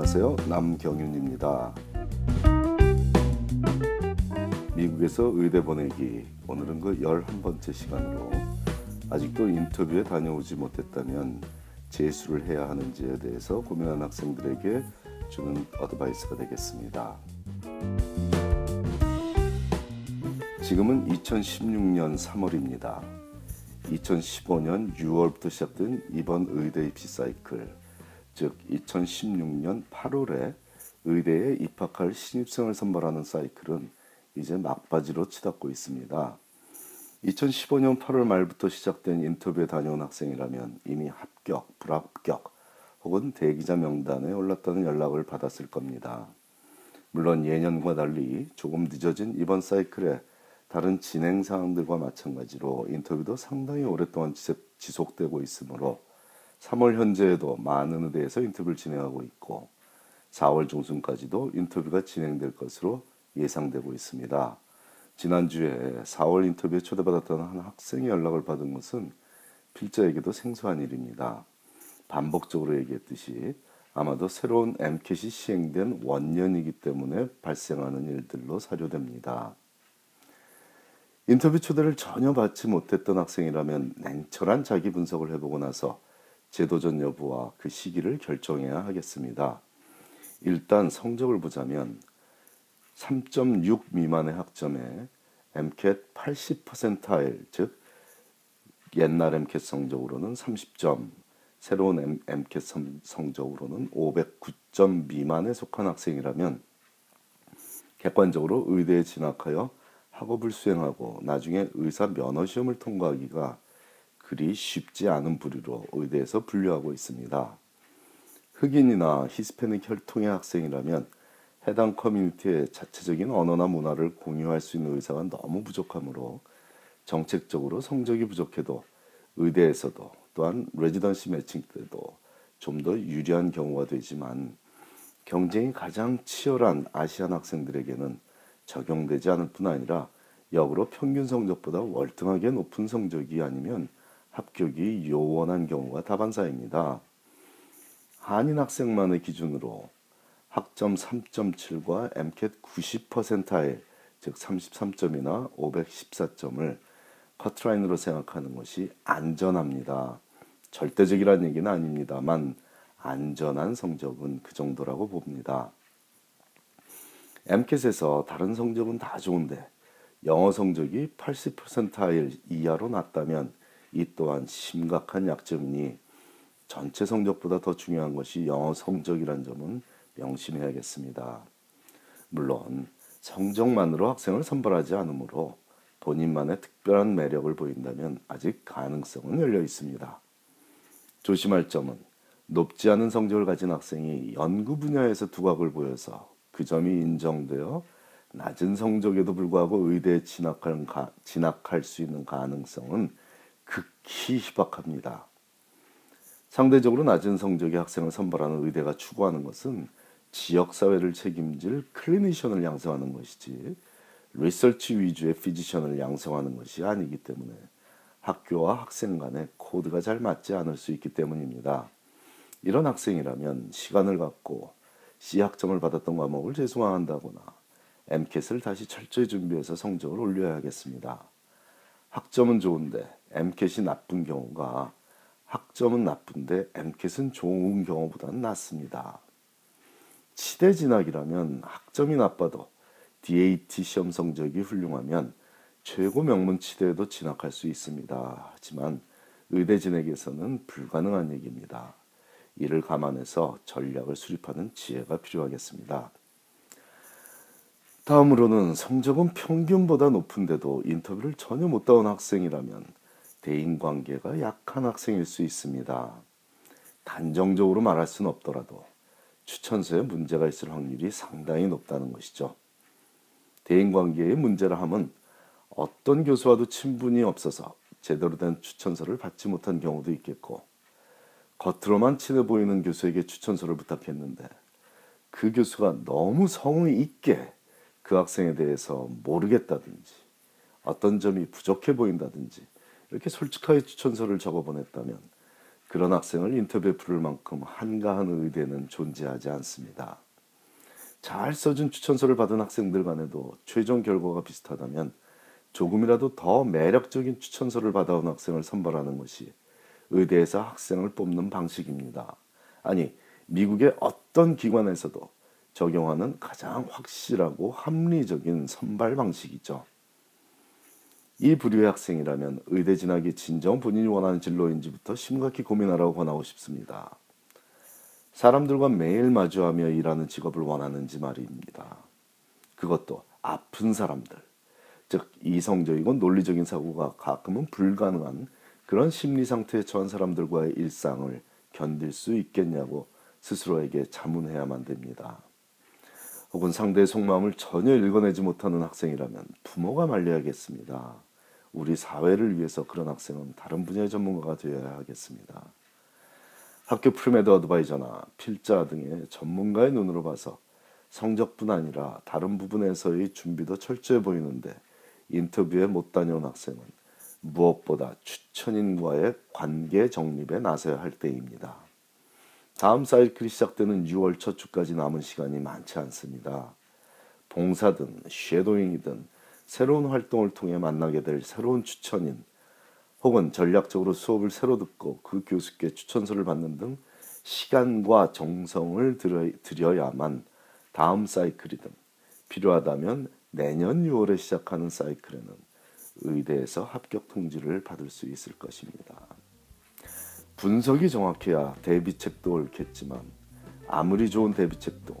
안녕하세요. 남경윤입니다. 미국에서 의대 보내기 오늘은 그 11번째 시간으로 아직도 인터뷰에 다녀오지 못했다면 재수를 해야 하는지에 대해서 고민하는 학생들에게 주는 어드바이스가 되겠습니다. 지금은 2016년 3월입니다. 2015년 6월부터 시작된 이번 의대 입시 사이클, 즉 2016년 8월에 의대에 입학할 신입생을 선발하는 사이클은 이제 막바지로 치닫고 있습니다. 2015년 8월 말부터 시작된 인터뷰에 다녀온 학생이라면 이미 합격, 불합격 혹은 대기자 명단에 올랐다는 연락을 받았을 겁니다. 물론 예년과 달리 조금 늦어진 이번 사이클에 다른 진행 사항들과 마찬가지로 인터뷰도 상당히 오랫동안 지속되고 있으므로 3월 현재에도 많은 의대에서 인터뷰를 진행하고 있고 4월 중순까지도 인터뷰가 진행될 것으로 예상되고 있습니다. 지난주에 4월 인터뷰에 초대받았던 한 학생이 연락을 받은 것은 필자에게도 생소한 일입니다. 반복적으로 얘기했듯이 아마도 새로운 MCAT이 시행된 원년이기 때문에 발생하는 일들로 사료됩니다. 인터뷰 초대를 전혀 받지 못했던 학생이라면 냉철한 자기 분석을 해보고 나서 제도전 여부와 그 시기를 결정해야 하겠습니다. 일단 성적을 보자면 3.6 미만의 학점에 MCAT 80%일 즉 옛날 MCAT 성적으로는 30점, 새로운 MCAT 성적으로는 509점 미만에 속한 학생이라면 객관적으로 의대에 진학하여 학업을 수행하고 나중에 의사 면허 시험을 통과하기가 그리 쉽지 않은 부류로 의대에서 분류하고 있습니다. 흑인이나 히스패닉 혈통의 학생이라면 해당 커뮤니티의 자체적인 언어나 문화를 공유할 수 있는 의사가 너무 부족하므로 정책적으로 성적이 부족해도 의대에서도 또한 레지던시 매칭 때도 좀 더 유리한 경우가 되지만 경쟁이 가장 치열한 아시안 학생들에게는 적용되지 않을 뿐 아니라 역으로 평균 성적보다 월등하게 높은 성적이 아니면 합격이 요원한 경우가 다반사입니다. 한인 학생만의 기준으로 학점 3.7과 MCAT 90%일 즉 33점이나 514점을 커트라인으로 생각하는 것이 안전합니다. 절대적이라는 얘기는 아닙니다만 안전한 성적은 그 정도라고 봅니다. MCAT에서 다른 성적은 다 좋은데 영어 성적이 80%일 이하로 낮다면 이 또한 심각한 약점이니 전체 성적보다 더 중요한 것이 영어 성적이란 점은 명심해야겠습니다. 물론 성적만으로 학생을 선발하지 않으므로 본인만의 특별한 매력을 보인다면 아직 가능성은 열려 있습니다. 조심할 점은 높지 않은 성적을 가진 학생이 연구 분야에서 두각을 보여서 그 점이 인정되어 낮은 성적에도 불구하고 의대에 진학할 수 있는 가능성은 극히 희박합니다. 상대적으로 낮은 성적의 학생을 선발하는 의대가 추구하는 것은 지역사회를 책임질 클리니션을 양성하는 것이지 리서치 위주의 피지션을 양성하는 것이 아니기 때문에 학교와 학생 간의 코드가 잘 맞지 않을 수 있기 때문입니다. 이런 학생이라면 시간을 갖고 C학점을 받았던 과목을 재수강한다거나 MCAT을 다시 철저히 준비해서 성적을 올려야겠습니다. 학점은 좋은데 MCAT이 나쁜 경우가 학점은 나쁜데 MCAT은 좋은 경우보다는 낫습니다. 치대 진학이라면 학점이 나빠도 DAT 시험 성적이 훌륭하면 최고 명문 치대에도 진학할 수 있습니다. 하지만 의대 진학에서는 불가능한 얘기입니다. 이를 감안해서 전략을 수립하는 지혜가 필요하겠습니다. 다음으로는 성적은 평균보다 높은데도 인터뷰를 전혀 못 따온 학생이라면 대인관계가 약한 학생일 수 있습니다. 단정적으로 말할 수는 없더라도 추천서에 문제가 있을 확률이 상당히 높다는 것이죠. 대인관계의 문제라 함은 어떤 교수와도 친분이 없어서 제대로 된 추천서를 받지 못한 경우도 있겠고 겉으로만 친해 보이는 교수에게 추천서를 부탁했는데 그 교수가 너무 성의 있게 그 학생에 대해서 모르겠다든지 어떤 점이 부족해 보인다든지 이렇게 솔직하게 추천서를 적어 보냈다면 그런 학생을 인터뷰에 부를 만큼 한가한 의대는 존재하지 않습니다. 잘 써준 추천서를 받은 학생들 간에도 최종 결과가 비슷하다면 조금이라도 더 매력적인 추천서를 받아온 학생을 선발하는 것이 의대에서 학생을 뽑는 방식입니다. 아니, 미국의 어떤 기관에서도 적용하는 가장 확실하고 합리적인 선발 방식이죠. 이 부류의 학생이라면 의대 진학이 진정 본인이 원하는 진로인지부터 심각히 고민하라고 권하고 싶습니다. 사람들과 매일 마주하며 일하는 직업을 원하는지 말입니다. 그것도 아픈 사람들, 즉 이성적이고 논리적인 사고가 가끔은 불가능한 그런 심리 상태에 처한 사람들과의 일상을 견딜 수 있겠냐고 스스로에게 자문해야만 됩니다. 혹은 상대의 속마음을 전혀 읽어내지 못하는 학생이라면 부모가 말려야겠습니다. 우리 사회를 위해서 그런 학생은 다른 분야의 전문가가 되어야 하겠습니다. 학교 pre-med advisor나 필자 등의 전문가의 눈으로 봐서 성적뿐 아니라 다른 부분에서의 준비도 철저해 보이는데 인터뷰에 못 다녀온 학생은 무엇보다 추천인과의 관계 정립에 나서야 할 때입니다. 다음 사이클이 시작되는 6월 첫 주까지 남은 시간이 많지 않습니다. 봉사든 쉐도잉이든 새로운 활동을 통해 만나게 될 새로운 추천인 혹은 전략적으로 수업을 새로 듣고 그 교수께 추천서를 받는 등 시간과 정성을 들여야만 다음 사이클이든 필요하다면 내년 6월에 시작하는 사이클에는 의대에서 합격 통지를 받을 수 있을 것입니다. 분석이 정확해야 대비책도 옳겠지만 아무리 좋은 대비책도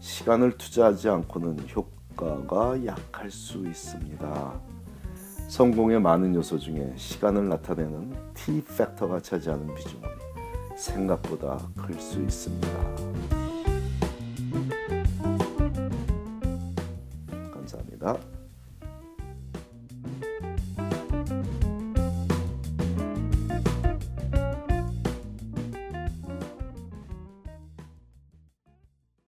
시간을 투자하지 않고는 효과가 약할 수 있습니다. 성공의 많은 요소 중에 시간을 나타내는 T 팩터가 차지하는 비중은 생각보다 클 수 있습니다. 감사합니다.